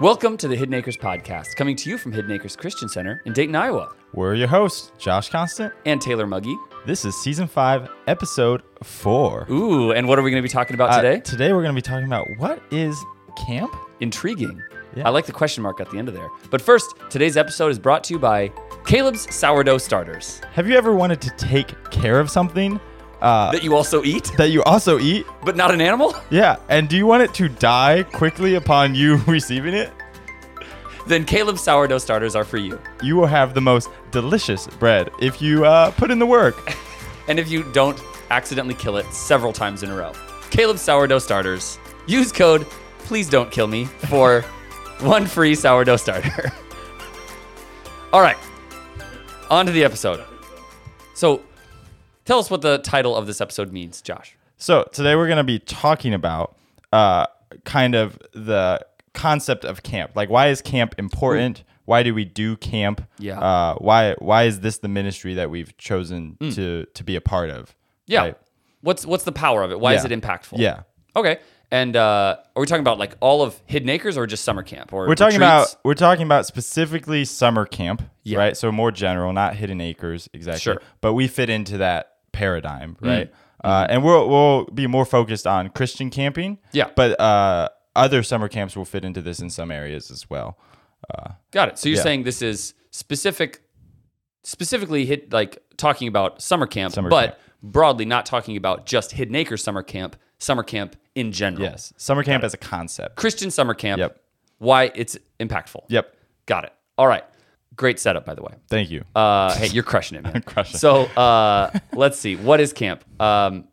Welcome to the Hidden Acres podcast, coming to you from Hidden Acres Christian Center in Dayton, Iowa. We're your hosts, Josh Constant. And Taylor Muggy. This is season five, episode four. Ooh, and what are we going to be talking about Uh, today? today we're going to be talking about what is camp? Intriguing. Yeah. I like the question mark at the end of there. But first, today's episode is brought to you by Caleb's Sourdough Starters Have you ever wanted to take care of something uh, that you also eat, that you also eat? but not an animal? Yeah, and do you want it to die quickly upon you receiving it? Then Caleb's Sourdough Starters are for you. You will have the most delicious bread if you uh, put in the work. And if you don't accidentally kill it several times in a row, Caleb's Sourdough Starters. Use code Please Don't Kill Me for one free sourdough starter. All right, on to the episode. So, tell us what the title of this episode means, Josh. So today we're going to be talking about uh, kind of the concept of camp. Like, why is camp important? Why do we do camp? Yeah. Uh, why Why is this the ministry that we've chosen to to be a part of? Mm. Yeah. Right? What's what's the power of it? Why is it impactful? Yeah. Okay. And uh, are we talking about like all of Hidden Acres or just summer camp? Or We're talking retreats? about we're talking about specifically summer camp, Yeah. right? So more general, not hidden acres exactly. Sure. Mm. But we fit into that paradigm, right? Uh, and we'll we'll be more focused on Christian camping. Yeah. But uh, other summer camps will fit into this in some areas as well. Got it. So you're Yeah. saying this is specific, specifically hit like talking about summer camp, Summer but camp. broadly not talking about just Hidden Acres summer camp, summer camp in general. Yes. Summer camp as a concept. Christian summer camp. Yep. Why it's impactful. Yep. Got it. All right. Great setup, by the way. Thank you. Uh, hey, you're crushing it, man. Crushing it. So uh, let's see. What is camp? Um,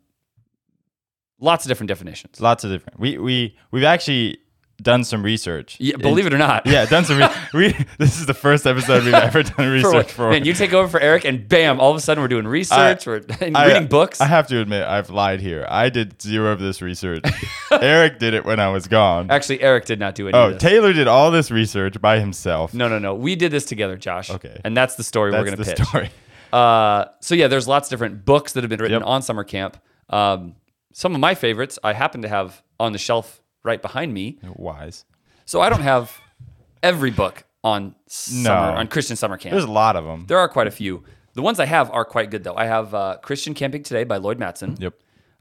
lots of different definitions. Lots of different. We we we've actually done some research. Yeah, believe it or not. Yeah, done some. Re- we this is the first episode we've ever done research what- for. man, you take over for Eric, and bam! All of a sudden, we're doing research. we're I- reading books. I have to admit, I've lied here. I did zero of this research. Eric did it when I was gone. Actually, Eric did not do any Oh. Taylor did all this research by himself. No, no, no. We did this together, Josh. Okay. And that's the story That's we're going to pitch. story. Uh, so yeah, there's lots of different books that have been written Yep. on summer camp. Um, some of my favorites I happen to have on the shelf right behind me. Wise. So I don't have every book on summer No. on Christian summer camp. There's a lot of them. there are quite a few. The ones I have are quite good though. I have uh, Christian Camping Today by Lloyd Mattson. Yep.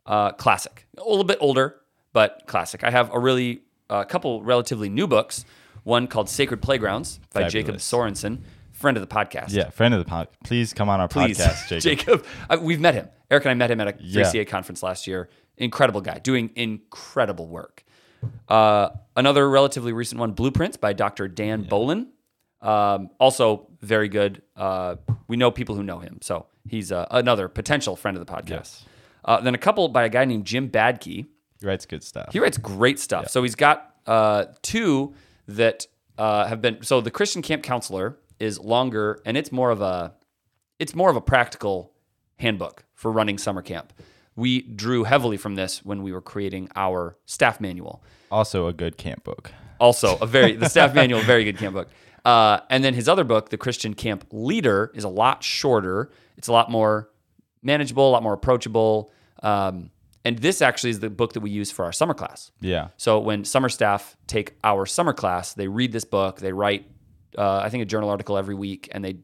Uh, classic. A little bit older, but classic. I have a really a couple relatively new books. One called Sacred Playgrounds by Jacob Sorenson, friend of the podcast. Yeah, friend of the podcast. Please come on our Please, podcast, Jacob. Uh, we've met him. Eric and I met him at a Yeah. 3CA conference last year. Incredible guy, doing incredible work. Uh, another relatively recent one, Blueprints by Dr. Dan Bolin. Um, also very good. Uh, we know people who know him, so he's uh, another potential friend of the podcast. Yes. Uh, then a couple by a guy named Jim Badke. He writes good stuff. He writes great stuff. So he's got uh, two that uh, have been. So the Christian Camp Counselor is longer, and it's more of a, it's more of a practical handbook for running summer camp. We drew heavily from this when we were creating our staff manual. Also a good camp book. Also, a very the staff manual, very good camp book. Uh, and then his other book, The Christian Camp Leader, is a lot shorter. It's a lot more manageable, a lot more approachable. Um, and this actually is the book that we use for our summer class. Yeah. So when summer staff take our summer class, they read this book, they write, uh, I think, a journal article every week, and they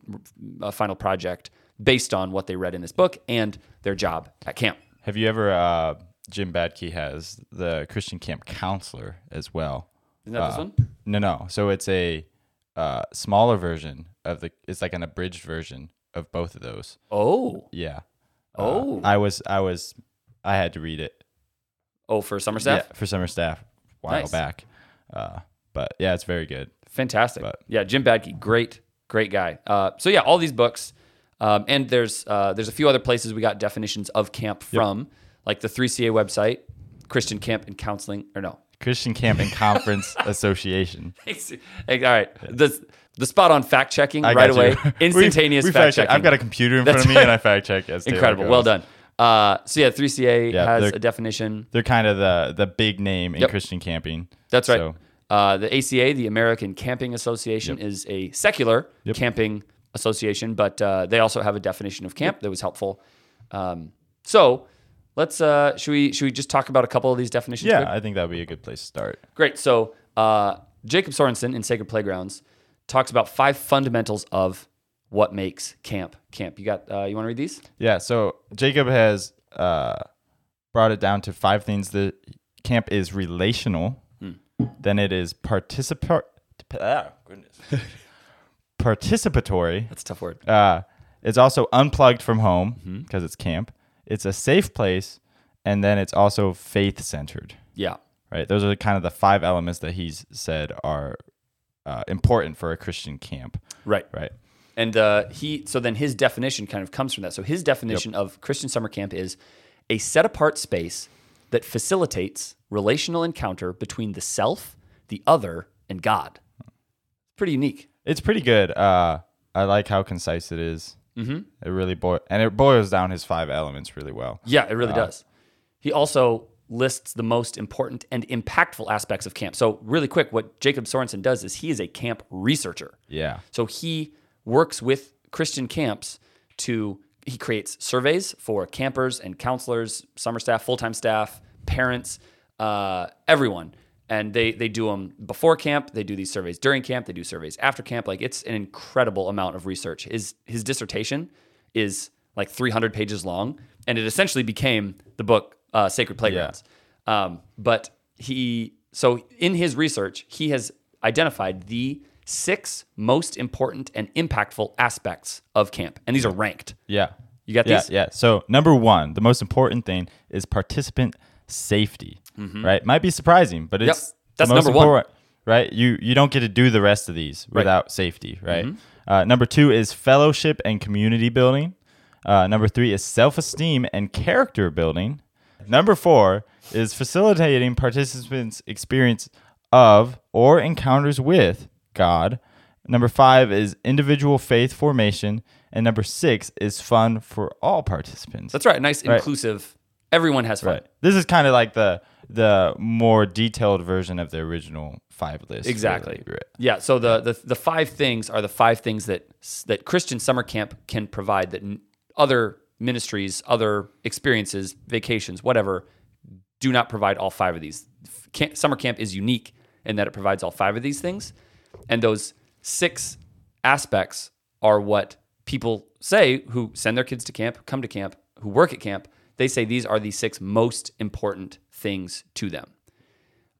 a final project based on what they read in this book and their job at camp. Have you ever? Uh, Jim Badke has the Christian camp counselor as well. Isn't that this Uh, one? No, no. So it's a uh, smaller version of the. It's like an abridged version of both of those. Oh, Yeah. Oh. I was. I was. I had to read it. oh, for summer staff, Yeah, for summer staff a while Nice. back. Uh, but yeah, it's very good. fantastic. But- yeah, Jim Badke, great, great guy. Uh, so yeah, all these books, um, and there's uh, there's a few other places we got definitions of camp from, like the 3CA website, Christian Camp and Counseling, or no, Christian Camp and Conference Association. All right. The the spot on fact checking right away. Instantaneous We- we fact checking. I've got a computer in front of me, right. and I fact check as Incredible. Well done. Uh, so yeah, 3CA Yeah, has a definition. They're kind of the the big name in Yep. Christian camping. That's right. So, Uh, the ACA, the American Camping Association, is a secular camping association, but uh, they also have a definition of camp that was helpful. Um, so let's uh, should we should we just talk about a couple of these definitions? yeah, quick? I think that would be a good place to start. Great. So uh, Jacob Sorenson in Sacred Playgrounds talks about five fundamentals of what makes camp camp. You got? Uh, you want to read these? Yeah. So Jacob has uh, brought it down to five things. The camp is relational. Then it is participatory. Ah, goodness. participatory. That's a tough word. Uh, it's also unplugged from home because it's camp. It's a safe place, and then it's also faith centered. Yeah. Right. Those are kind of the five elements that he's said are uh, important for a Christian camp. Right. Right. And uh, he so then his definition kind of comes from that. So his definition of Christian summer camp is a set apart space that facilitates relational encounter between the self, the other, and God. Pretty unique. It's pretty good. Uh, I like how concise it is. Mm-hmm. It really boil and it boils down his five elements really well. Yeah, it really does. He also lists the most important and impactful aspects of camp. So really quick, what Jacob Sorenson does is he is a camp researcher. Yeah. So he works with Christian camps to he creates surveys for campers and counselors, summer staff, full time staff, parents, uh, everyone, and they they do them before camp. They do these surveys during camp. They do surveys after camp. Like it's an incredible amount of research. His his dissertation is like 300 pages long, and it essentially became the book uh, Sacred Playgrounds. Um, but he so in his research he has identified the six most important and impactful aspects of camp, and these are ranked. Yeah. You got Yeah, these? yeah. So number one, the most important thing is participant safety. Right? Might be surprising, but it's Mm-hmm. That's number one. Right? You you don't get to do the rest of these without safety. Right. Mm-hmm. Uh, number two is fellowship and community building. Uh, number three is self esteem and character building. Number four is facilitating participants' experience of or encounters with God. Number five is individual faith formation. And number six is fun for all participants. That's right. Nice, Right. inclusive. Everyone has fun. right. This is kind of like the the more detailed version of the original five list. Exactly. really. Yeah. So the, the the five things are the five things that that Christian summer camp can provide that other ministries, other experiences, vacations, whatever, do not provide all five of these. Camp, summer camp is unique in that it provides all five of these things, and those six aspects are what people say who send their kids to camp, come to camp, who work at camp. They say these are the six most important things to them.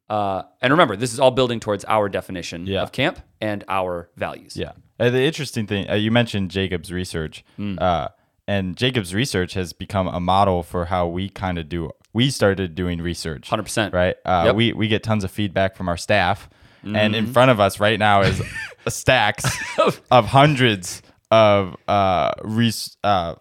Uh, and remember, this is all building towards our definition Yeah. of camp and our values. Yeah. Uh, the interesting thing, uh, you mentioned Jacob's research, uh, and Jacob's research has become a model for how we kind of do. We started doing research, 100%. right? Uh, Yep. We we get tons of feedback from our staff, and in front of us right now is stacks of hundreds of uh, res- uh,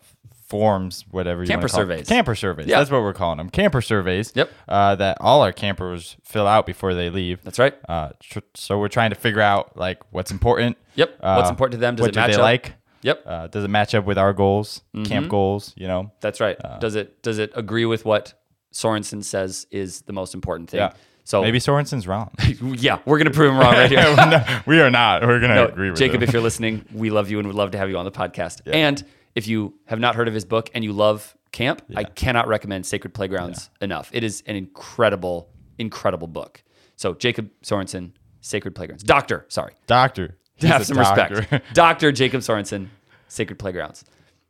forms, whatever you Camper wanna call it. surveys. Camper surveys. Yeah. That's what we're calling them. Camper surveys. Yep. Uh, that all our campers fill out before they leave. That's right. Uh, tr- so we're trying to figure out like what's important. Yep. What's Uh, important to them? Does what it do match they up? like? Yep. Uh, does it match up with our goals, Mm-hmm. camp goals? You know, That's right. uh, does it does it agree with what Sorenson says is the most important thing? yeah. So maybe Sorenson's wrong. yeah, we're gonna prove him wrong right here. No, we are not. We're gonna No, agree with Jacob, if you're listening, we love you and would love to have you on the podcast. And if you have not heard of his book and you love camp, I cannot recommend Sacred Playgrounds enough. It is an incredible, incredible book. So Jacob Sorenson, Sacred Playgrounds. Doctor, sorry. Doctor. He's have some doctor. respect. Dr. Jacob Sorenson, Sacred Playgrounds.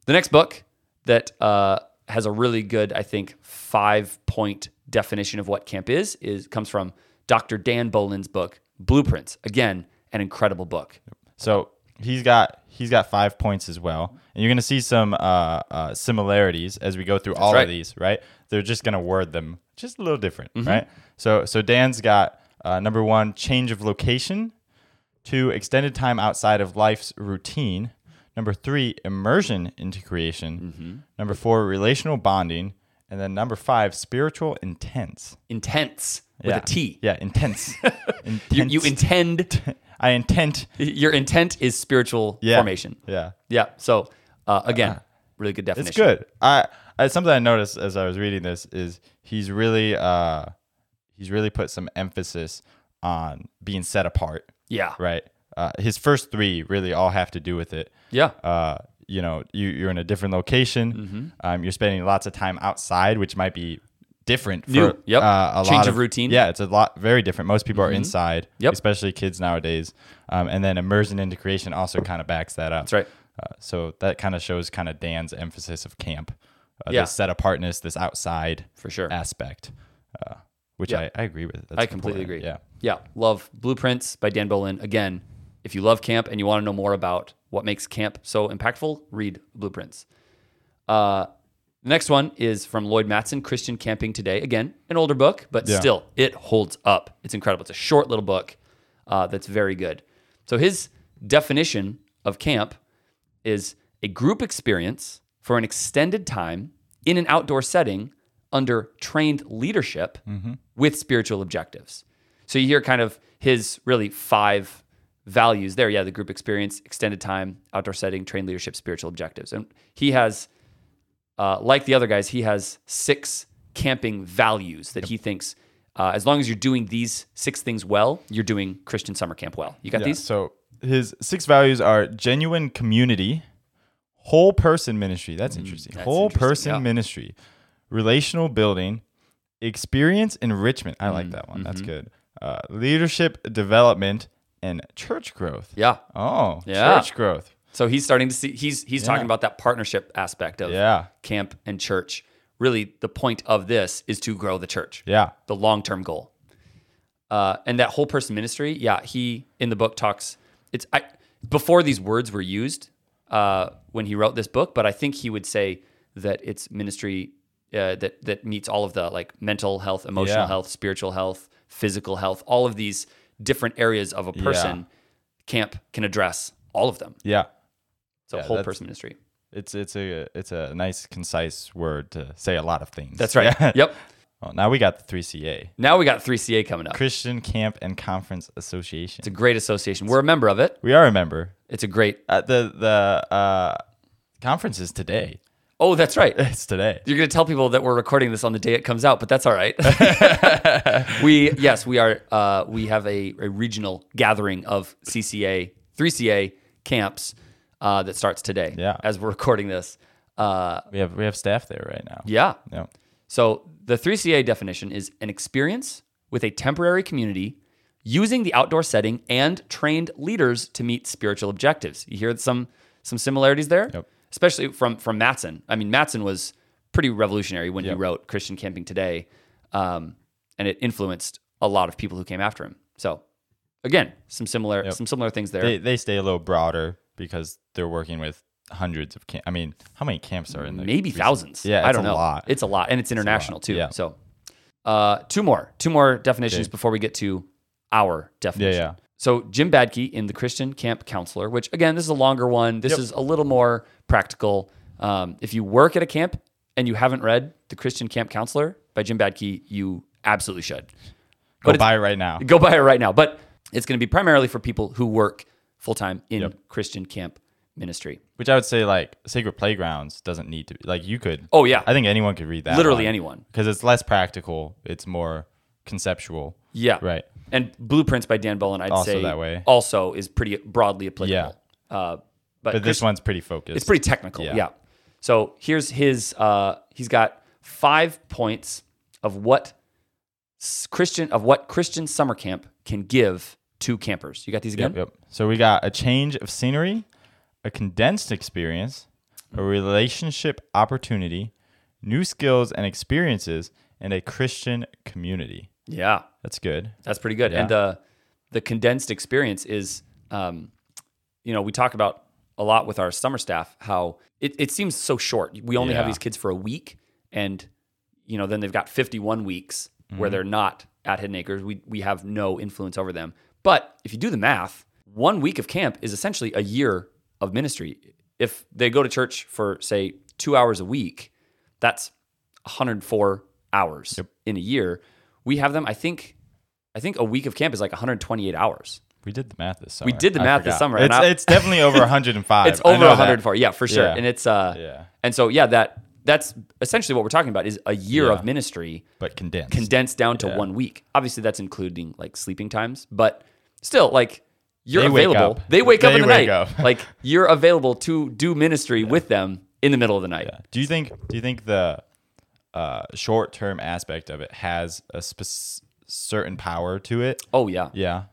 The next book that uh, has a really good, I think, five point definition of what camp is, is comes from Dr. Dan Bolin's book, Blueprints. Again, an incredible book. so he's got he's got five points as well, and you're gonna see some uh, uh, similarities as we go through all right. of these. Right? They're just gonna word them just a little different. Mm-hmm. Right? So so Dan's got uh, number one change of location, two extended time outside of life's routine. Number three, immersion into creation. Mm-hmm. Number four, relational bonding. And then number five, spiritual intense. Intense with yeah. a T. Yeah, intense. You, intense. you intend, I intend. your intent is spiritual Yeah. formation. Yeah. Yeah. So, uh, again, really good definition. It's good. I, I something I noticed as I was reading this is he's really uh he's really put some emphasis on being set apart, Yeah. right? Uh, his first three really all have to do with it. Yeah. Uh, you know, you, you're in a different location. Mm-hmm. Um, you're spending lots of time outside, which might be different for New. Yep. uh, a Change lot of routine. Yeah, it's a lot very different. Most people are inside, Yep. especially kids nowadays. Um, and then immersion into creation also kind of backs that up. That's right. Uh, so that kind of shows kind of Dan's emphasis of camp, uh, Yeah. this set apartness, this outside For sure. aspect, uh, which Yeah. I, I agree with. That's I completely important. agree. Yeah. Yeah. Love Blueprints by Dan Bolin. Again, if you love camp and you want to know more about what makes camp so impactful, read Blueprints. Uh, the next one is from Lloyd Mattson, Christian Camping Today. Again, an older book, but Yeah. still, it holds up. It's incredible. It's a short little book uh, that's very good. So his definition of camp is a group experience for an extended time in an outdoor setting under trained leadership with spiritual objectives. So you hear kind of his really five values there. Yeah, the group experience, extended time, outdoor setting, trained leadership, spiritual objectives. And he has, uh, like the other guys, he has six camping values that he thinks, uh, as long as you're doing these six things well, you're doing Christian summer camp well. You got Yeah, these? So his six values are genuine community, whole person ministry. That's interesting. Mm, that's whole interesting, person yeah. ministry, relational building, experience enrichment. I Mm, like that one. That's mm-hmm. good. Uh, leadership development and church growth. Yeah. Oh, Yeah. church growth. So he's starting to see he's he's Yeah. talking about that partnership aspect of Yeah. camp and church. Really, the point of this is to grow the church. Yeah. The long term goal. Uh, and that whole person ministry, yeah, he in the book talks. It's I before these words were used uh, when he wrote this book, but I think he would say that it's ministry uh, that that meets all of the like mental health, emotional Yeah. health, spiritual health, physical health, all of these different areas of a person. Camp can address all of them. Yeah. So Yeah, whole person ministry. It's it's a it's a nice concise word to say a lot of things. That's right. Yeah. Yep. Well, now we got the three CA Now we got 3CA coming up. Christian Camp and Conference Association. It's a great association. We're a member of it. we are a member. It's a great. Uh, the the uh, conference is today. Oh, that's right. It's today. You're going to tell people that we're recording this on the day it comes out, but that's all right. we yes, we are. Uh, we have a, a regional gathering of CCA, 3CA camps uh, that starts today. Yeah. as we're recording this. Uh, We have we have staff there right now. yeah. Yeah. So the 3CA definition is an experience with a temporary community using the outdoor setting and trained leaders to meet spiritual objectives. You hear some some similarities there, Yep. especially from from Mattson. I mean, Mattson was pretty revolutionary when Yep. he wrote Christian Camping Today, um, and it influenced a lot of people who came after him. So again, some similar Yep. some similar things there. They they stay a little broader because they're working with hundreds of camp. I mean, how many camps are in there? maybe thousands. Yeah, I don't a know. lot. It's a lot, and it's international too. Yeah. So, uh, two more, two more definitions Okay. before we get to our definition. yeah. yeah. So Jim Badke in the Christian Camp Counselor, which again, this is a longer one. This Yep. is a little more practical. Um, if you work at a camp and you haven't read the Christian Camp Counselor by Jim Badke, you absolutely should Go buy it right now. go buy it right now. But it's going to be primarily for people who work full time in Yep. Christian camp ministry. Which I would say like Sacred Playgrounds doesn't need to be like you could. Oh yeah, I think anyone could read that. literally anyone. because it's less practical. It's more conceptual. Yeah. Right. And Blueprints by Dan Bolin, I'd Also say that way. also is pretty broadly applicable. Uh, but But this one's pretty focused. it's pretty technical. Yeah. Yeah. So here's his. Uh, he's got five points of what Christian of what Christian summer camp can give to campers. You got these again? Yep, yep. So we got a change of scenery, a condensed experience, a relationship opportunity, new skills and experiences, and a Christian community. Yeah. That's good. That's pretty good. Yeah. And uh, the condensed experience is, um, you know, we talk about a lot with our summer staff how it, it seems so short. We only have these kids for a week, and you know, then they've got 51 weeks Mm-hmm. where they're not at Hidden Acres. We we have no influence over them. But if you do the math, one week of camp is essentially a year of ministry. If they go to church for say two hours a week, that's 104 hours in a year. We have them. I think. I think a week of camp is like 128 hours. We did the math this summer. We did the I math this summer, It's, I- it's definitely over 105. It's over know that. 104. Yeah, for sure. Yeah. And it's uh Yeah. and so yeah, that that's essentially what we're talking about is a year Yeah. of ministry But condensed. condensed down to Yeah. one week. Obviously that's including like sleeping times, but still like you're They available. up. They wake up They in the wake night. up. like you're available to do ministry with them in the middle of the night. Yeah. Do you think? Do you think the uh, short term aspect of it has a certain power to it. Oh yeah, Yeah,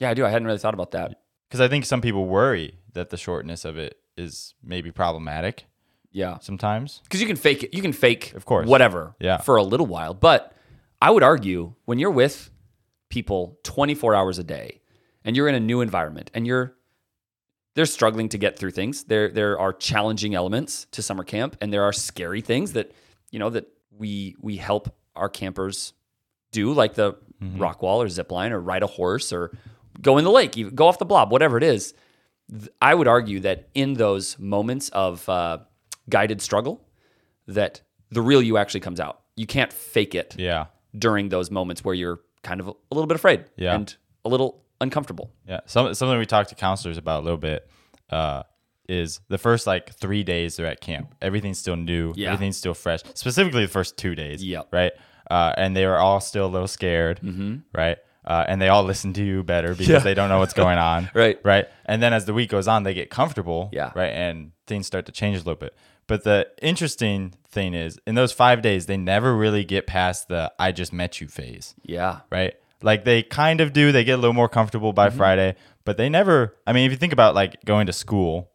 yeah, I do. I hadn't really thought about that. because I think some people worry that the shortness of it is maybe problematic Yeah, sometimes. because you can fake it. You can fake, Of course. whatever, Yeah. for a little while. But I would argue when you're with people 24 hours a day and you're in a new environment and you're they're struggling to get through things. There there are challenging elements to summer camp and there are scary things that you know that we we help our campers do like the rock wall or zip line or ride a horse or go in the lake, even go off the blob, whatever it is. I would argue that in those moments of uh, guided struggle, that the real you actually comes out. You can't fake it Yeah, during those moments where you're kind of a little bit afraid Yeah. and a little uncomfortable. yeah. Some, something we talked to counselors about a little bit uh, is the first like three days they're at camp. Everything's still new. Yeah. Everything's still fresh. Specifically, the first two days. Yeah. Right. Uh, and they were all still a little scared. Mm-hmm. Right. Uh, and they all listen to you better because Yeah. they don't know what's going on. Right. Right. And then as the week goes on, they get comfortable. Yeah. Right. And things start to change a little bit. But the interesting thing is, in those five days, they never really get past the "I just met you" phase Yeah. right? Like they kind of do. They get a little more comfortable by Mm-hmm. Friday, but they never. I mean, if you think about like going to school,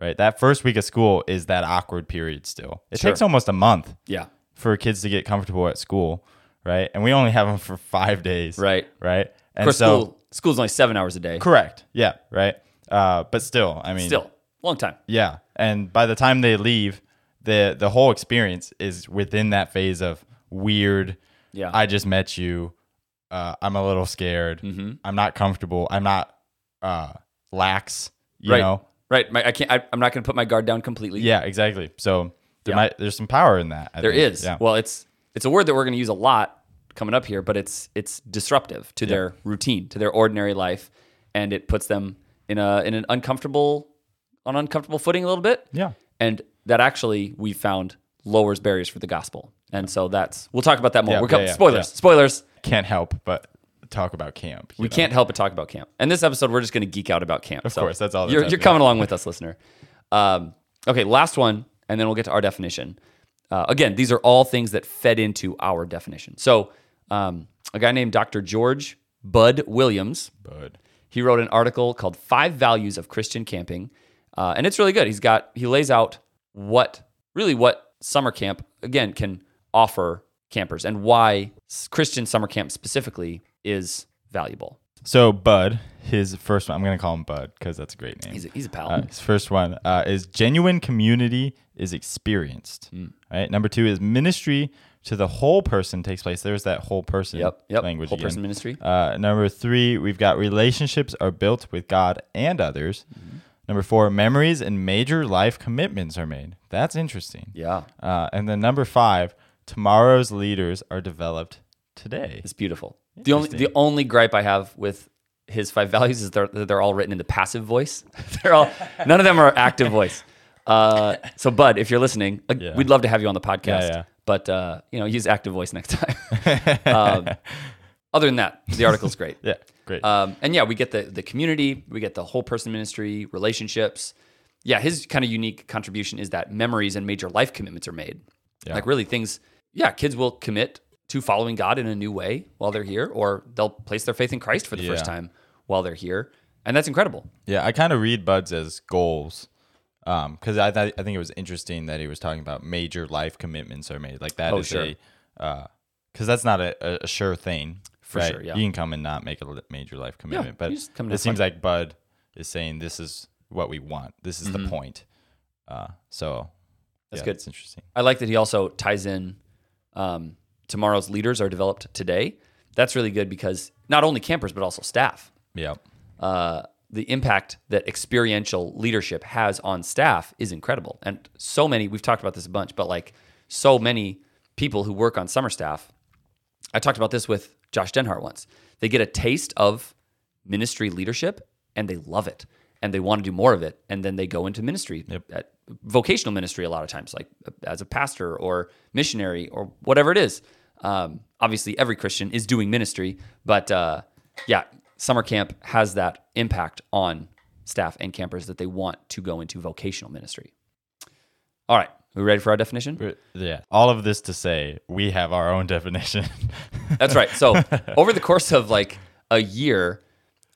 right? That first week of school is that awkward period still. It Sure. takes almost a month Yeah. for kids to get comfortable at school, right? And we only have them for five days, Right. Right? And course, so, school school's only seven hours a day. correct, yeah, right. Uh, but still, I mean, Still, long time. yeah. And by the time they leave, the the whole experience is within that phase of weird. Yeah. I just met you. Uh, I'm a little scared. I'm not comfortable. I'm not uh, lax. You right. know. Right. My, I can't. I, I'm not going to put my guard down completely. Yeah. Exactly. So there Yeah. might there's some power in that. I There think. is. Yeah. Well, it's it's a word that we're going to use a lot coming up here, but it's it's disruptive to their routine, to their ordinary life, and it puts them in a in an uncomfortable on uncomfortable footing a little bit. Yeah. And that actually we found lowers barriers for the gospel. And so that's we'll talk about that more. Yeah, We're coming yeah, yeah, spoilers. Spoilers. Can't help but talk about camp. We know? can't help but talk about camp. And this episode, we're just going to geek out about camp. Of course, that's all that's You're, you're coming along with us, listener. Um, okay, last one, and then we'll get to our definition. Uh, again, these are all things that fed into our definition. So, um, a guy named Dr. George Bud Williams, Bud. he wrote an article called Five Values of Christian Camping. Uh, and it's really good. He's got, he lays out what, really what summer camp, again, can offer campers and why Christian summer camp specifically is valuable. So Bud, his first one. I'm gonna call him Bud because that's a great name. He's a, he's a pal. Uh, his first one uh, is genuine community is experienced. Hmm. Right. Number two is ministry to the whole person takes place. There's that whole person Yep, yep. language Whole again. person ministry. Uh, number three, we've got relationships are built with God and others. Mm-hmm. Number four, memories and major life commitments are made. That's interesting. yeah, Uh, and then number five, tomorrow's leaders are developed today. it's beautiful. The only the only gripe I have with his five values is they're they're all written in the passive voice. they're all none of them are active voice. Uh, so Bud, if you're listening, uh, Yeah. we'd love to have you on the podcast. yeah. But uh, you know, use active voice next time. um, other than that, the article's great. Yeah, great. Um, and yeah, we get the the community, we get the whole person ministry, relationships. Yeah, his kind of unique contribution is that memories and major life commitments are made. Yeah. Like really things. Yeah, kids will commit to following God in a new way while they're here, or they'll place their faith in Christ for the first time while they're here, and that's incredible. Yeah, I kind of read Bud's as goals, because I th- I think it was interesting that he was talking about major life commitments are made. Like that is Oh, sure. a, because that's not a, a, sure thing. For right? sure, yeah. You can come and not make a major life commitment, but just come it seems like Bud is saying this is what we want. This is the point. Uh, so Mm-hmm. That's yeah, good. It's interesting. I like that he also ties in um, tomorrow's leaders are developed today. That's really good because not only campers but also staff. Yeah. uh, the impact that experiential leadership has on staff is incredible. And so many, we've talked about this a bunch, but like so many people who work on summer staff, I talked about this with Josh Denhart once. They get a taste of ministry leadership and they love it and they want to do more of it. And then they go into ministry, at vocational ministry a lot of times, like as a pastor or missionary or whatever it is. Um, obviously, every Christian is doing ministry, but uh, yeah, summer camp has that impact on staff and campers that they want to go into vocational ministry. All right, we ready for our definition? Yeah. All of this to say, we have our own definition. That's right. So over the course of like a year,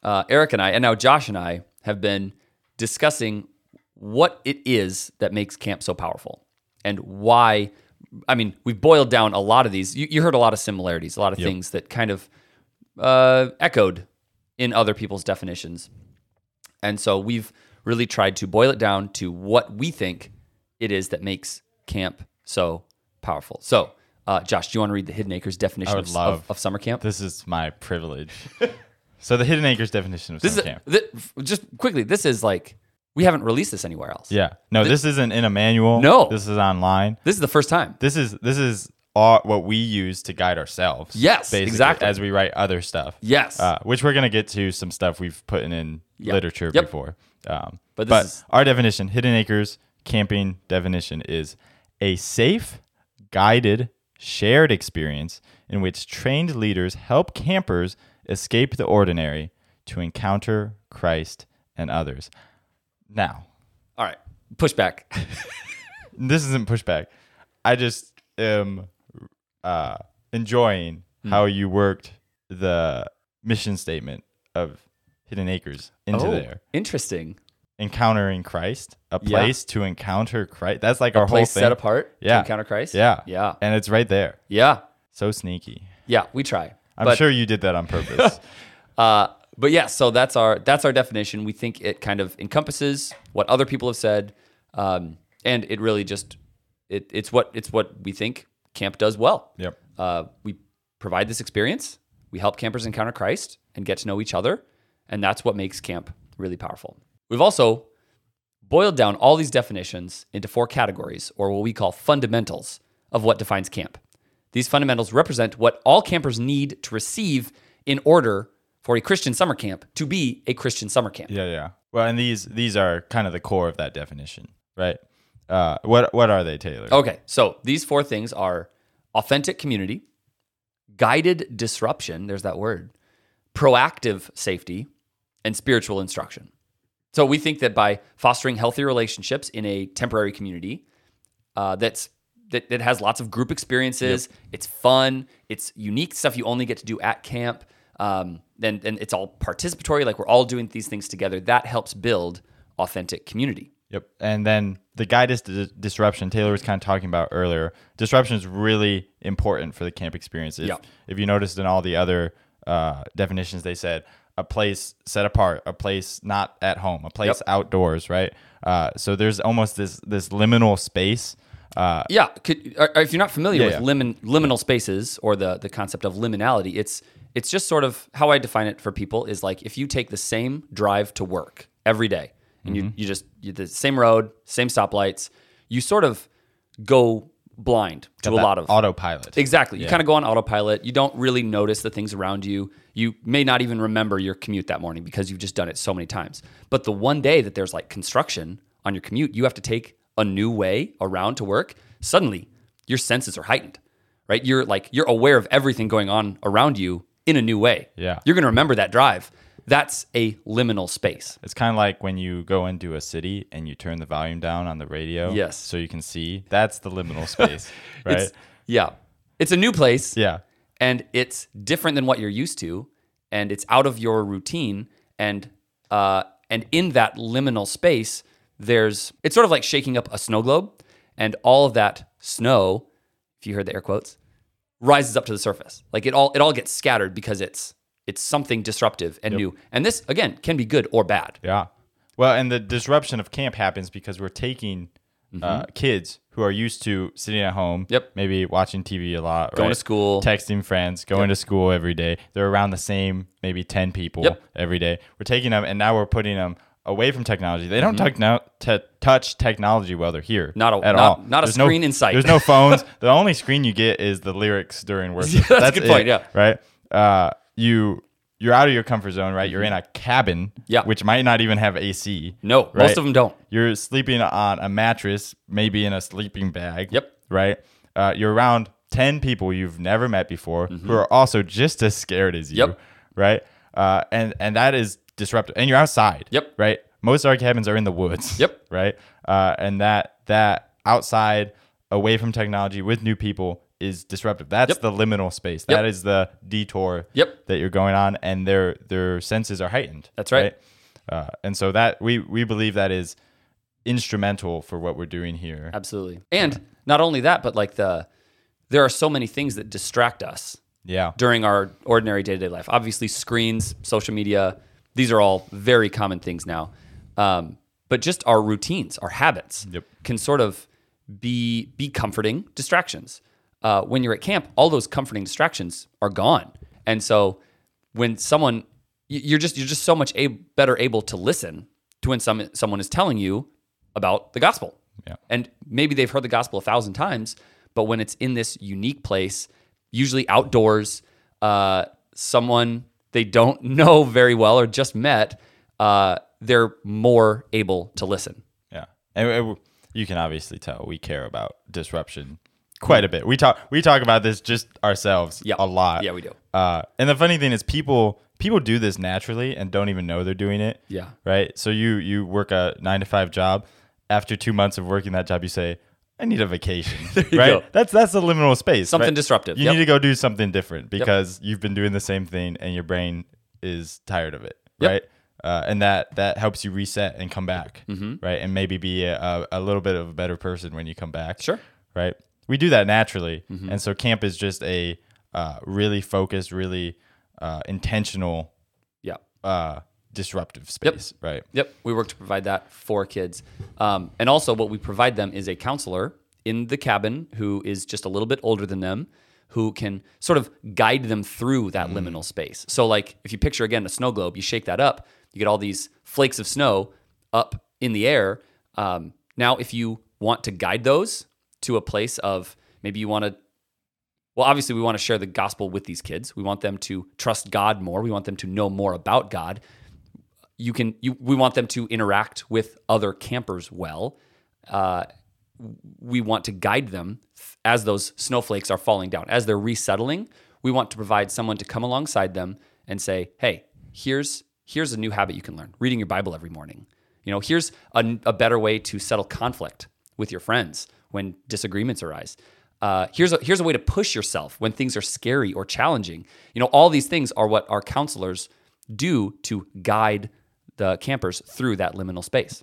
uh, Eric and I, and now Josh and I, have been discussing what it is that makes camp so powerful and why. I mean, we've boiled down a lot of these. You, you heard a lot of similarities, a lot of things that kind of uh, echoed in other people's definitions. And so we've really tried to boil it down to what we think it is that makes camp so powerful. So, uh, Josh, do you want to read the Hidden Acres definition of, love- of, of summer camp? this is my privilege. so the Hidden Acres definition of This summer is camp. th- just quickly. This is like we haven't released this anywhere else. Yeah. No, this isn't in a manual. No. This is online. This is the first time. This is this is all, what we use to guide ourselves. Yes, exactly. As we write other stuff. Yes. Uh, which we're gonna get to some stuff we've put in, in Yep. literature Yep. before. Um, But but is- our definition, Hidden Acres camping definition, is a safe, guided, shared experience in which trained leaders help campers escape the ordinary to encounter Christ and others. Now, All right. Pushback. this isn't pushback. I just am uh, enjoying Hmm. how you worked the mission statement of Hidden Acres into oh, there. interesting. Encountering Christ, a Yeah. place to encounter Christ. That's like our Place whole thing. set apart to Yeah. encounter Christ. Yeah. Yeah. And it's right there. Yeah. So sneaky. Yeah. We try. I'm sure you did that on purpose. Uh, but yeah, so that's our that's our definition. We think it kind of encompasses what other people have said, um, and it really just it, it's what it's what we think camp does well. Yep. Uh, we provide this experience. We help campers encounter Christ and get to know each other, and that's what makes camp really powerful. We've also boiled down all these definitions into four categories, or what we call fundamentals of what defines camp. These fundamentals represent what all campers need to receive in order for a Christian summer camp to be a Christian summer camp. yeah, yeah. Well, and these these are kind of the core of that definition, right? Uh, what what are they, Taylor? Okay, so these four things are authentic community, guided disruption, there's that word, proactive safety, and spiritual instruction. So we think that by fostering healthy relationships in a temporary community uh, that's that, that has lots of group experiences, it's fun, it's unique stuff you only get to do at camp, um, then and it's all participatory, like we're all doing these things together. That helps build authentic community. Yep. And then the guidance to disruption, Taylor was kind of talking about earlier. Disruption is really important for the camp experience. If, Yeah. if you noticed in all the other uh, definitions, they said a place set apart, a place not at home, a place Yep. outdoors, right? Uh, so there's almost this this liminal space. Uh, Yeah, could, or, or if you're not familiar Yeah, with yeah. limin, liminal spaces or the the concept of liminality, it's it's just sort of how I define it for people is like if you take the same drive to work every day and Mm-hmm. you you just you the same road, same stoplights, you sort of go blind to a lot of autopilot. Exactly. You Yeah. kind of go on autopilot. You don't really notice the things around you. You may not even remember your commute that morning because you've just done it so many times. But the one day that there's like construction on your commute, you have to take a new way around to work. Suddenly, your senses are heightened, right? You're like, you're aware of everything going on around you in a new way. Yeah. You're going to remember that drive. That's a liminal space. It's kind of like when you go into a city and you turn the volume down on the radio. Yes. So you can see. That's the liminal space, right? It's, yeah. It's a new place. yeah. and it's different than what you're used to, and it's out of your routine, and uh, and in that liminal space, there's it's sort of like shaking up a snow globe, and all of that snow, if you heard the air quotes, rises up to the surface. Like it all it all gets scattered because it's it's something disruptive and new, and this again can be good or bad. Yeah. Well, and the disruption of camp happens because we're taking uh, kids who are used to sitting at home, Mm-hmm. Yep. maybe watching TV a lot, Going right? to school. texting friends, going to school every day. They're around the same maybe ten people Yep. every day. We're taking them, and now we're putting them away from technology. They don't te- touch technology while they're here. Mm-hmm. Not a- at not- all. not a There's screen in sight. There's no phones. the only screen you get is the lyrics during worship. That's a good point, yeah. Right. Uh, you you're out of your comfort zone, right? You're in a cabin, Mm-hmm. Yeah. which might not even have AC. No, right? most of them don't. You're sleeping on a mattress, maybe in a sleeping bag. Yep. Right. Uh, you're around ten people you've never met before who are also just as scared as you. Mm-hmm. Yep. Right. Uh, and and that is disruptive. And you're outside. Yep. Right. Most of our cabins are in the woods. Yep. Right. Uh, and that that outside, away from technology, with new people is disruptive. That's Yep. the liminal space. Yep. That is the detour Yep. that you're going on, and their their senses are heightened. That's right. Uh, and so that we we believe that is instrumental for what we're doing here. Absolutely. And not only that, but like the there are so many things that distract us Yeah. during our ordinary day-to-day life. Obviously, screens, social media, these are all very common things now. Um, but just our routines, our habits Yep. can sort of be be comforting distractions. Uh, when you're at camp, all those comforting distractions are gone, and so when someone you're just you're just so much a- better able to listen to when some someone is telling you about the gospel. Yeah. And maybe they've heard the gospel a thousand times, but when it's in this unique place, usually outdoors, uh, someone they don't know very well or just met, uh, they're more able to listen. Yeah, and you can obviously tell we care about disruption quite a bit. We talk we talk about this just ourselves Yeah. a lot. Yeah, we do. Uh, and the funny thing is, people people do this naturally and don't even know they're doing it. Yeah. Right. So you you work a nine to five job. After two months of working that job, you say, "I need a vacation." right. go. That's that's the liminal space. Something right? disruptive. You Yep. need to go do something different because you've been doing the same thing and your brain is tired of it. Yep. Right. Uh, and that that helps you reset and come back, Mm-hmm. right? And maybe be a, a, little bit of a better person when you come back. Sure. Mm-hmm. Right. We do that naturally, and so camp is just a uh, really focused, really uh, intentional, Yeah. Disruptive space. Right. Yep, we work to provide that for kids. Um, and also, what we provide them is a counselor in the cabin who is just a little bit older than them, who can sort of guide them through that liminal space. So, like, if you picture again a snow globe, you shake that up, you get all these flakes of snow up in the air. Um, now, if you want to guide those to a place of maybe you want to well, obviously, we want to share the gospel with these kids. We want them to trust God more. We want them to know more about God. You can. You, we want them to interact with other campers well. Uh, we want to guide them as those snowflakes are falling down, as they're resettling. We want to provide someone to come alongside them and say, "Hey, here's here's a new habit you can learn: reading your Bible every morning. You know, here's a, a better way to settle conflict with your friends when disagreements arise. Uh, here's a here's a way to push yourself when things are scary or challenging. You know, all these things are what our counselors do to guide the campers through that liminal space.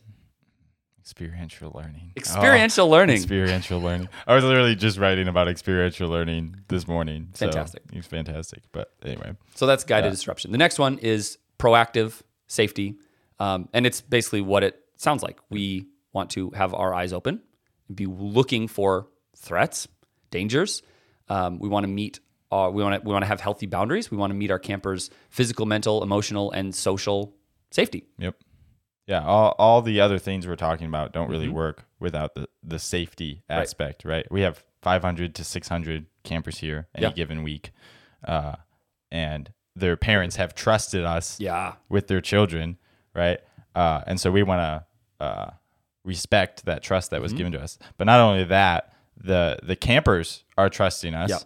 Experiential learning. Experiential Oh, learning. Experiential learning. I was literally just writing about experiential learning this morning. so Fantastic. It's fantastic. But anyway. So that's guided disruption. The next one is proactive safety. Um, and it's basically what it sounds like. We want to have our eyes open, be looking for threats, dangers. Um, we want to meet. Our, we want to we want to have healthy boundaries. We want to meet our campers' physical, mental, emotional, and social safety. Yep. Yeah, all, all the other things we're talking about don't Mm-hmm. really work without the, the safety aspect, right. We have 500 to 600 campers here any Yeah. given week. Uh, and their parents have trusted us Yeah, with their children, right? Uh, and so we want to uh, respect that trust that Mm-hmm. was given to us. But not only that, the the campers are trusting us, Yeah.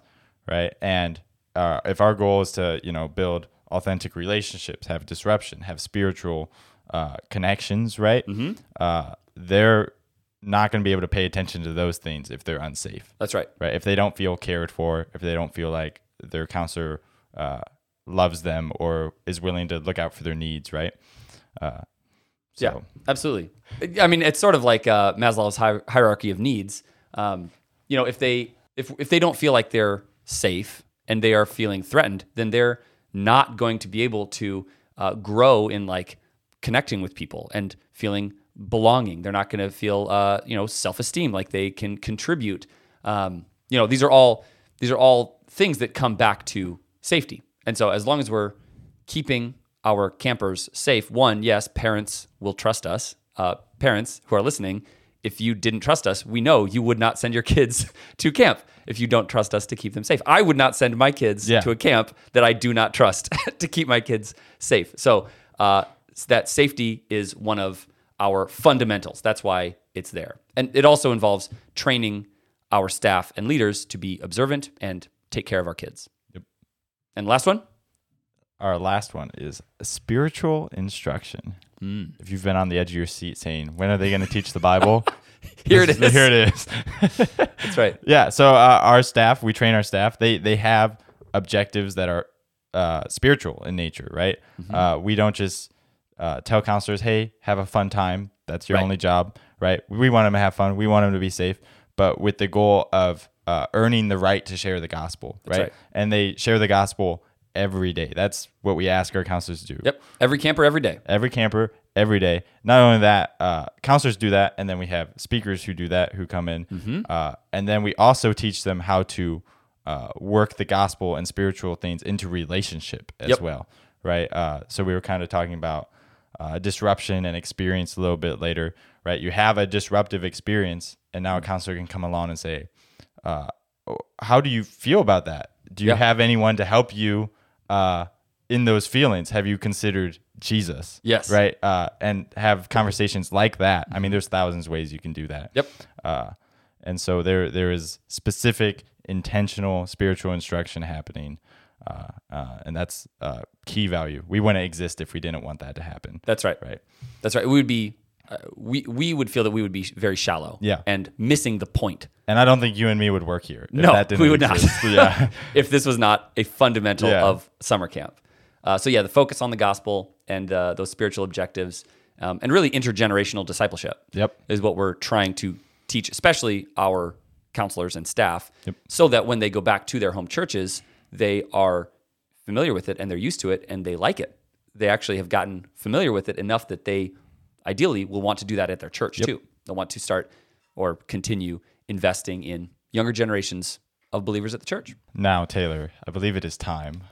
right? And uh, if our goal is to you know build authentic relationships, have disruption, have spiritual uh, connections, right? Mm-hmm. Uh, they're not going to be able to pay attention to those things if they're unsafe that's right. right? If they don't feel cared for, if they don't feel like their counselor uh, loves them or is willing to look out for their needs, right? Uh, so, Yeah, absolutely. I mean, it's sort of like uh, Maslow's hi- hierarchy of needs. Um, you know, if they if if they don't feel like they're safe and they are feeling threatened, then they're not going to be able to uh, grow in like connecting with people and feeling belonging. They're not going to feel uh, you know self esteem, like they can contribute. Um, you know, these are all these are all things that come back to safety. And so, as long as we're keeping our campers safe, one, yes, parents will trust us. Uh, parents who are listening, if you didn't trust us, we know you would not send your kids to camp if you don't trust us to keep them safe. I would not send my kids Yeah. to a camp that I do not trust to keep my kids safe. So uh, that safety is one of our fundamentals. That's why it's there. And it also involves training our staff and leaders to be observant and take care of our kids. Yep. And last one, our last one is spiritual instruction. Hmm. If you've been on the edge of your seat saying, when are they going to teach the Bible? Here it is. Here it is. That's right. Yeah. So uh, our staff, we train our staff. They they have objectives that are uh, spiritual in nature, right? Mm-hmm. Uh, we don't just uh, tell counselors, "Hey, have a fun time." That's your Right. only job, right? We want them to have fun. We want them to be safe, but with the goal of uh, earning the right to share the gospel, right? right. And they share the gospel every day. That's what we ask our counselors to do Yep. Every camper, every day. every camper every day. Not only that, uh, counselors do that, and then we have speakers who do that who come in, Mm-hmm. uh, and then we also teach them how to uh, work the gospel and spiritual things into relationship as Yep. well, right? Uh, so we were kind of talking about uh, disruption and experience a little bit later, right? You have a disruptive experience, and now a Mm-hmm. counselor can come along and say, uh, "How do you feel about that? Do you have anyone to help you?" Uh, in those feelings, have you considered Jesus? Yes. Right. Uh, and have conversations like that. I mean, there's thousands of ways you can do that. Yep. Uh, and so there there is specific, intentional spiritual instruction happening, uh, uh, and that's uh, key value. We wouldn't exist if we didn't want that to happen. That's right. Right. That's right. We would be, uh, we we would feel that we would be very shallow. Yeah. And missing the point. And I don't think you and me would work here. No, we would not. yeah. if this was not a fundamental Yeah. of summer camp. Uh, so yeah, the focus on the gospel and uh, those spiritual objectives, um, and really intergenerational discipleship. Yep. is what we're trying to teach, especially our counselors and staff, so that when they go back to their home churches, they are familiar with it and they're used to it and they like it. They actually have gotten familiar with it enough that they ideally will want to do that at their church too. They'll want to start or continue investing in younger generations of believers at the church. Now, Taylor, I believe it is time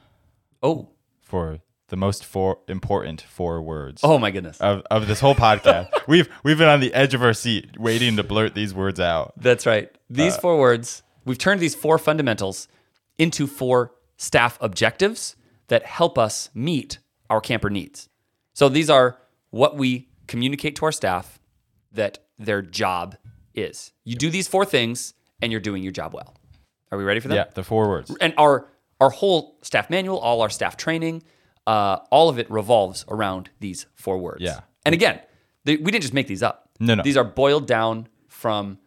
Oh, for the most four important four words. oh my goodness. Of, of this whole podcast, we've we've been on the edge of our seat, waiting to blurt these words out. That's right. Uh, These four words, we've turned these four fundamentals into four staff objectives that help us meet our camper needs. So these are what we communicate to our staff that their job is. You do these four things and you're doing your job well. Are we ready for that? Yeah, the four words. And our our whole staff manual, all our staff training, uh, all of it revolves around these four words. Yeah. And again, they, we didn't just make these up. No, no. These are boiled down from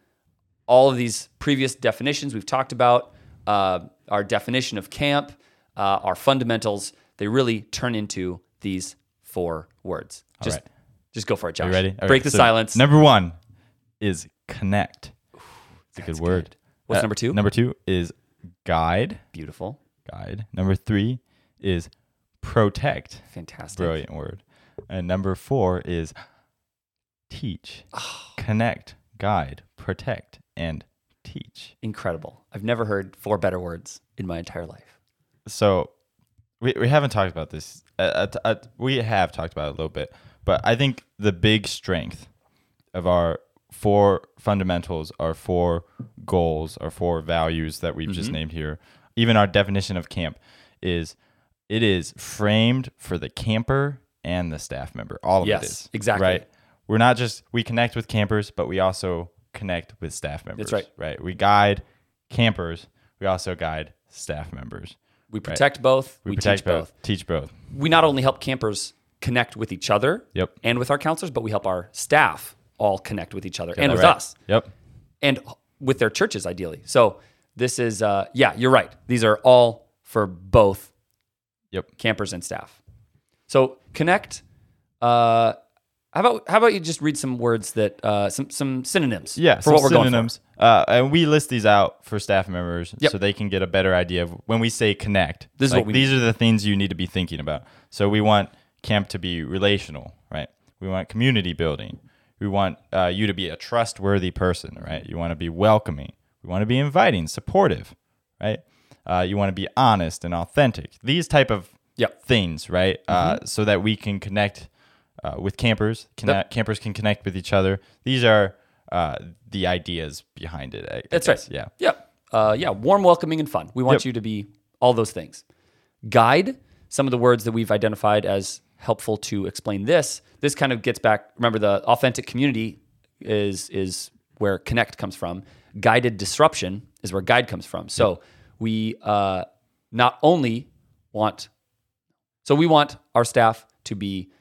all of these previous definitions we've talked about. Uh, our definition of camp, uh, our fundamentals. They really turn into these four words. Just, right. Just go for it, Josh. You ready? All Break right, the so silence. Number one is connect. It's a good word. good. What's Uh, number two? Number two is guide. Beautiful. Guide. Number three is protect. Fantastic. Brilliant word. And number four is teach. Oh. Connect, guide, protect, and teach. Incredible. I've never heard four better words in my entire life. so we, we haven't talked about this. Uh, uh, uh, we have talked about it a little bit, but I think the big strength of our four fundamentals, our four goals, our four values that we've Mm-hmm. just named here, even our definition of camp is it is framed for the camper and the staff member. All of Yes, it is. exactly. Right. We're not just we connect with campers, but we also connect with staff members. That's right. Right. We guide campers. We also guide staff members. We protect both. We, protect teach both. Teach both. We not only help campers connect with each other Yep. and with our counselors, but we help our staff all connect with each other and with right. us Yep. and with their churches, ideally. So this is, uh, yeah, you're right. These are all for both Yep. campers and staff. So connect. Uh, how about how about you just read some words that uh, some some synonyms? Yeah. for what we're synonyms. Uh, and we list these out for staff members Yep. so they can get a better idea of when we say connect. This is what we these are the things you need to be thinking about. So we want camp to be relational, right? We want community building. We want uh, you to be a trustworthy person, right? You want to be welcoming. We want to be inviting, supportive, right? Uh, you want to be honest and authentic. These type of Yep. things, right? Uh, so that we can connect uh, with campers. Connect, Campers can connect with each other. These are uh, the ideas behind it. I- I That's guess. right. Yeah. Yep. Uh, yeah. Warm, welcoming, and fun. We want Yep. you to be all those things. Guide some of the words that we've identified as helpful to explain this. This kind of gets back. Remember, the authentic community is is where connect comes from. Guided disruption is where guide comes from. So we uh, not only want, so we want our staff to be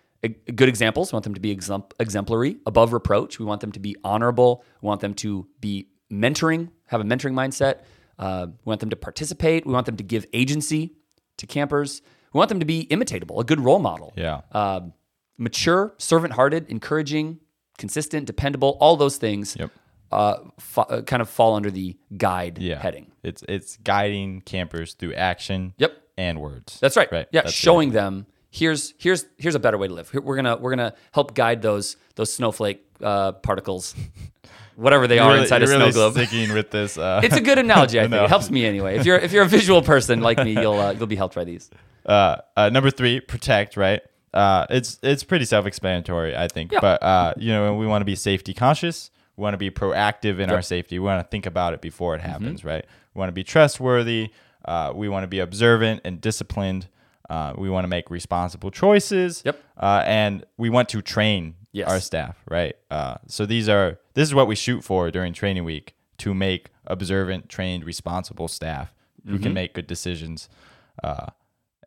good examples. We want them to be exempl- exemplary, above reproach. We want them to be honorable. We want them to be mentoring, have a mentoring mindset. Uh, we want them to participate. We want them to give agency to campers. We want them to be imitatable, a good role model. Yeah. Um, mature, servant hearted, encouraging, consistent, dependable, all those things Yep. uh, uh, kind of fall under the guide yeah. heading. It's it's guiding campers through action. Yep. And words. That's right. Right. Yeah, That's showing them here's here's here's a better way to live. We're gonna we're gonna help guide those those snowflake uh, particles, whatever they You're are really, inside a you're snow really globe. sticking with this. Uh, It's a good analogy. I think No. it helps me anyway. If you're if you're a visual person like me, you'll uh, you'll be helped by these. Uh, uh, number three, protect. Right. Uh, it's it's pretty self-explanatory, I think. Yeah. But uh, you know, we want to be safety conscious. We want to be proactive in our safety. We want to think about it before Mm-hmm. it happens. Right. We want to be trustworthy. Uh, we want to be observant and disciplined. Uh, we want to make responsible choices. Yep. Uh, and we want to train Yes. our staff. Right. Uh, so these are this is what we shoot for during training week to make observant, trained, responsible staff who Mm-hmm. can make good decisions.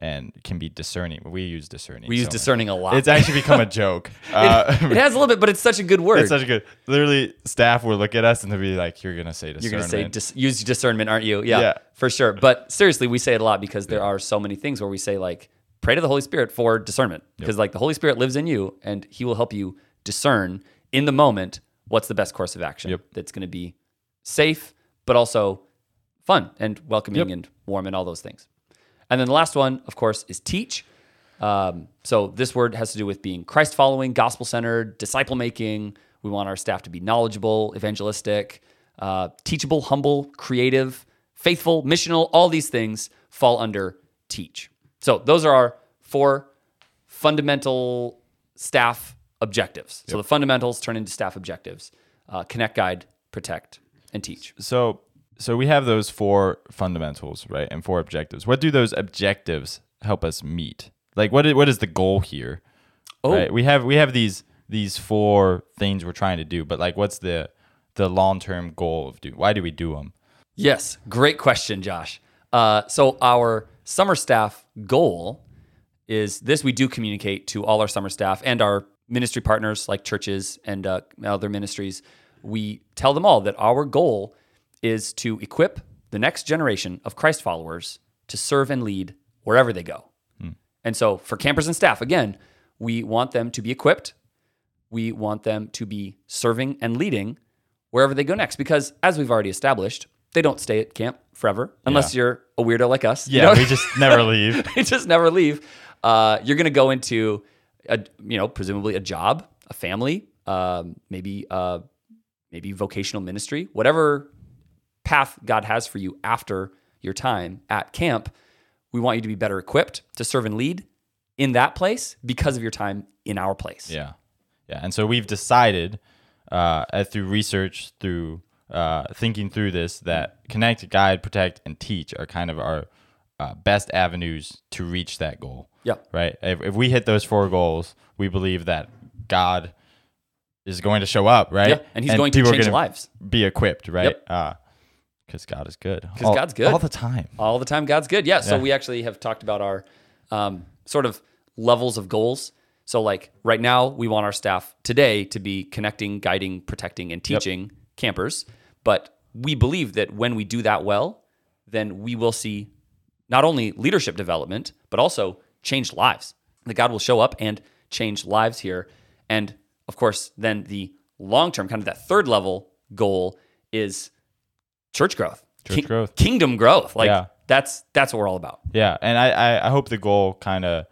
And can be discerning. We use discerning. We use so much. discerning a lot. It's actually become a joke. Uh, it has a little bit, but it's such a good word. it's such a good. Literally, staff will look at us and they'll be like, "You're gonna say discernment. You're going to say dis- use discernment, aren't you? Yeah, Yeah. for sure. But seriously, we say it a lot because there are so many things where we say like pray to the Holy Spirit for discernment because like the Holy Spirit lives in you and He will help you discern in the moment what's the best course of action Yep. that's going to be safe but also fun and welcoming Yep. and warm and all those things. And then the last one, of course, is teach. Um, so this word has to do with being Christ following, gospel centered, disciple making. We want our staff to be knowledgeable, evangelistic, uh, teachable, humble, creative, faithful, missional. All these things fall under teach. So those are our four fundamental staff objectives. So the fundamentals turn into staff objectives: uh, connect, guide, protect, and teach. so, so we have those four fundamentals, right, and four objectives. What do those objectives help us meet? Like, what is, what is the goal here? Oh. Right? We have we have these these four things we're trying to do, but like, what's the the long term goal of do? Why do we do them? Yes, great question, Josh. Uh, so our summer staff goal is this: we do communicate to all our summer staff and our ministry partners, like churches and uh, other ministries. We tell them all that our goal is to equip the next generation of Christ followers to serve and lead wherever they go. And so, for campers and staff, again, we want them to be equipped. We want them to be serving and leading wherever they go next. Because, as we've already established, they don't stay at camp forever unless you're a weirdo like us. you Yeah, know? we just never leave. they just never leave. Uh, you're going to go into, a, you know, presumably a job, a family, um, maybe, uh, maybe vocational ministry, whatever path God has for you after your time at camp. We want you to be better equipped to serve and lead in that place because of your time in our place. Yeah, yeah. And so we've decided uh, uh, through research, through uh, thinking through this, that connect, guide, protect, and teach are kind of our uh, best avenues to reach that goal. Yeah. Right. If, if we hit those four goals, we believe that God is going to show up. Right. Yeah, and He's going to change lives. Be equipped. Right. Yep. Because God is good. Because God's good. all the time. all the time god's good yeah so Yeah. we actually have talked about our um, sort of levels of goals so like right now we want our staff today to be connecting guiding protecting and teaching campers but we believe that when we do that well then we will see not only leadership development but also changed lives that god will show up and change lives here and of course then the long term kind of that third level goal is church growth Church growth. kingdom growth like Yeah. that's that's what we're all about Yeah, and I I, I hope the goal kind of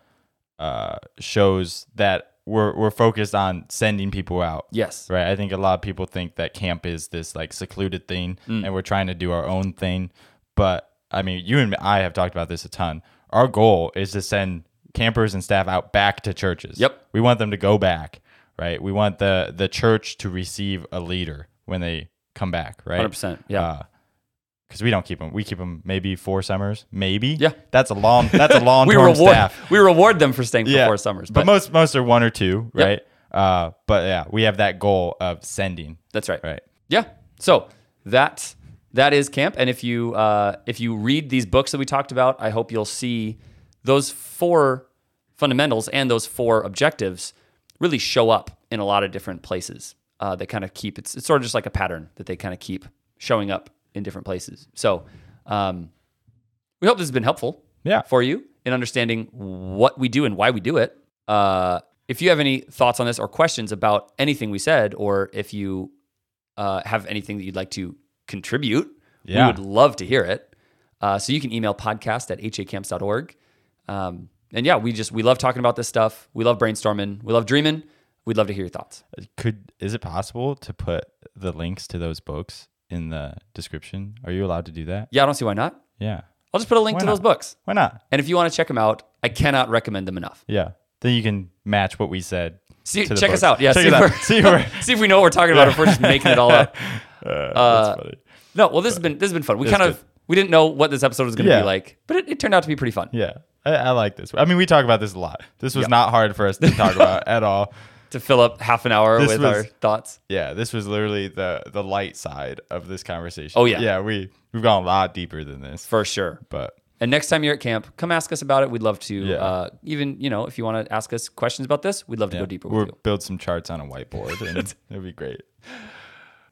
uh, shows that we're we're focused on sending people out. yes Right. I think a lot of people think that camp is this like secluded thing, Mm. and we're trying to do our own thing. But I mean, you and I have talked about this a ton. Our goal is to send campers and staff out back to churches. Yep. We want them to go back. Right. We want the the church to receive a leader when they come back. Right. 100% yeah because we don't keep them. We keep them maybe four summers, maybe. Yeah. that's a long. That's a long we term reward staff. we reward them for staying for four summers but, but, most most are one or two, Yep. right? Uh, but yeah, we have that goal of sending, that's right right? yeah so that that is camp and if you uh, if you read these books that we talked about i hope you'll see those four fundamentals and those four objectives really show up in a lot of different places. Uh, they kind of keep it's, it's sort of just like a pattern that they kind of keep showing up in different places. So um, we hope this has been helpful Yeah. for you in understanding what we do and why we do it. Uh, if you have any thoughts on this or questions about anything we said, or if you uh, have anything that you'd like to contribute, Yeah. we would love to hear it. Uh, so you can email podcast at hacamps.org. Um, and yeah, we just we love talking about this stuff. We love brainstorming. We love dreaming. We'd love to hear your thoughts. Could is it possible to put the links to those books in the description? Are you allowed to do that? Yeah, I don't see why not. Yeah. I'll just put a link Why to not? those books. Why not? And if you want to check them out, I cannot recommend them enough. Yeah. Then you can match what we said. See, check us out. Yeah, Check see, if out. See if see if we know what we're talking about. If we're just making it all up. Uh, Uh. No, well, this has been this has been fun. We kind of we didn't know what this episode was going to Yeah. be like, but it, it turned out to be pretty fun. Yeah. I, I like this. I mean, we talk about this a lot. This was Yeah. not hard for us to talk about at all. To fill up half an hour This with was- our thoughts. Yeah, this was literally the the light side of this conversation. Oh, yeah. yeah. We we've gone a lot deeper than this, For sure. but And next time you're at camp, come ask us about it. We'd love to. Yeah. Uh, even you know, if you want to ask us questions about this, we'd love to yeah, go deeper we'll with you. build some charts on a whiteboard, and it'll be great.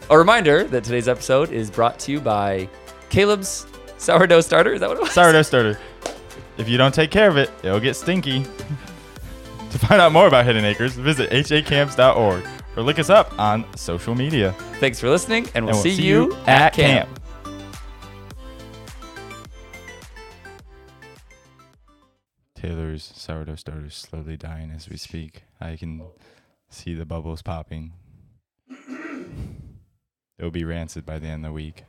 A reminder that today's episode is brought to you by Caleb's sourdough starter. Is that what it was? Sourdough starter. If you don't take care of it, it'll get stinky. to find out more about Hidden Acres, visit hacamps.org or look us up on social media. Thanks for listening, and we'll, And see, you at camp. Taylor's sourdough starter is slowly dying as we speak. I can see the bubbles popping. It'll be rancid by the end of the week.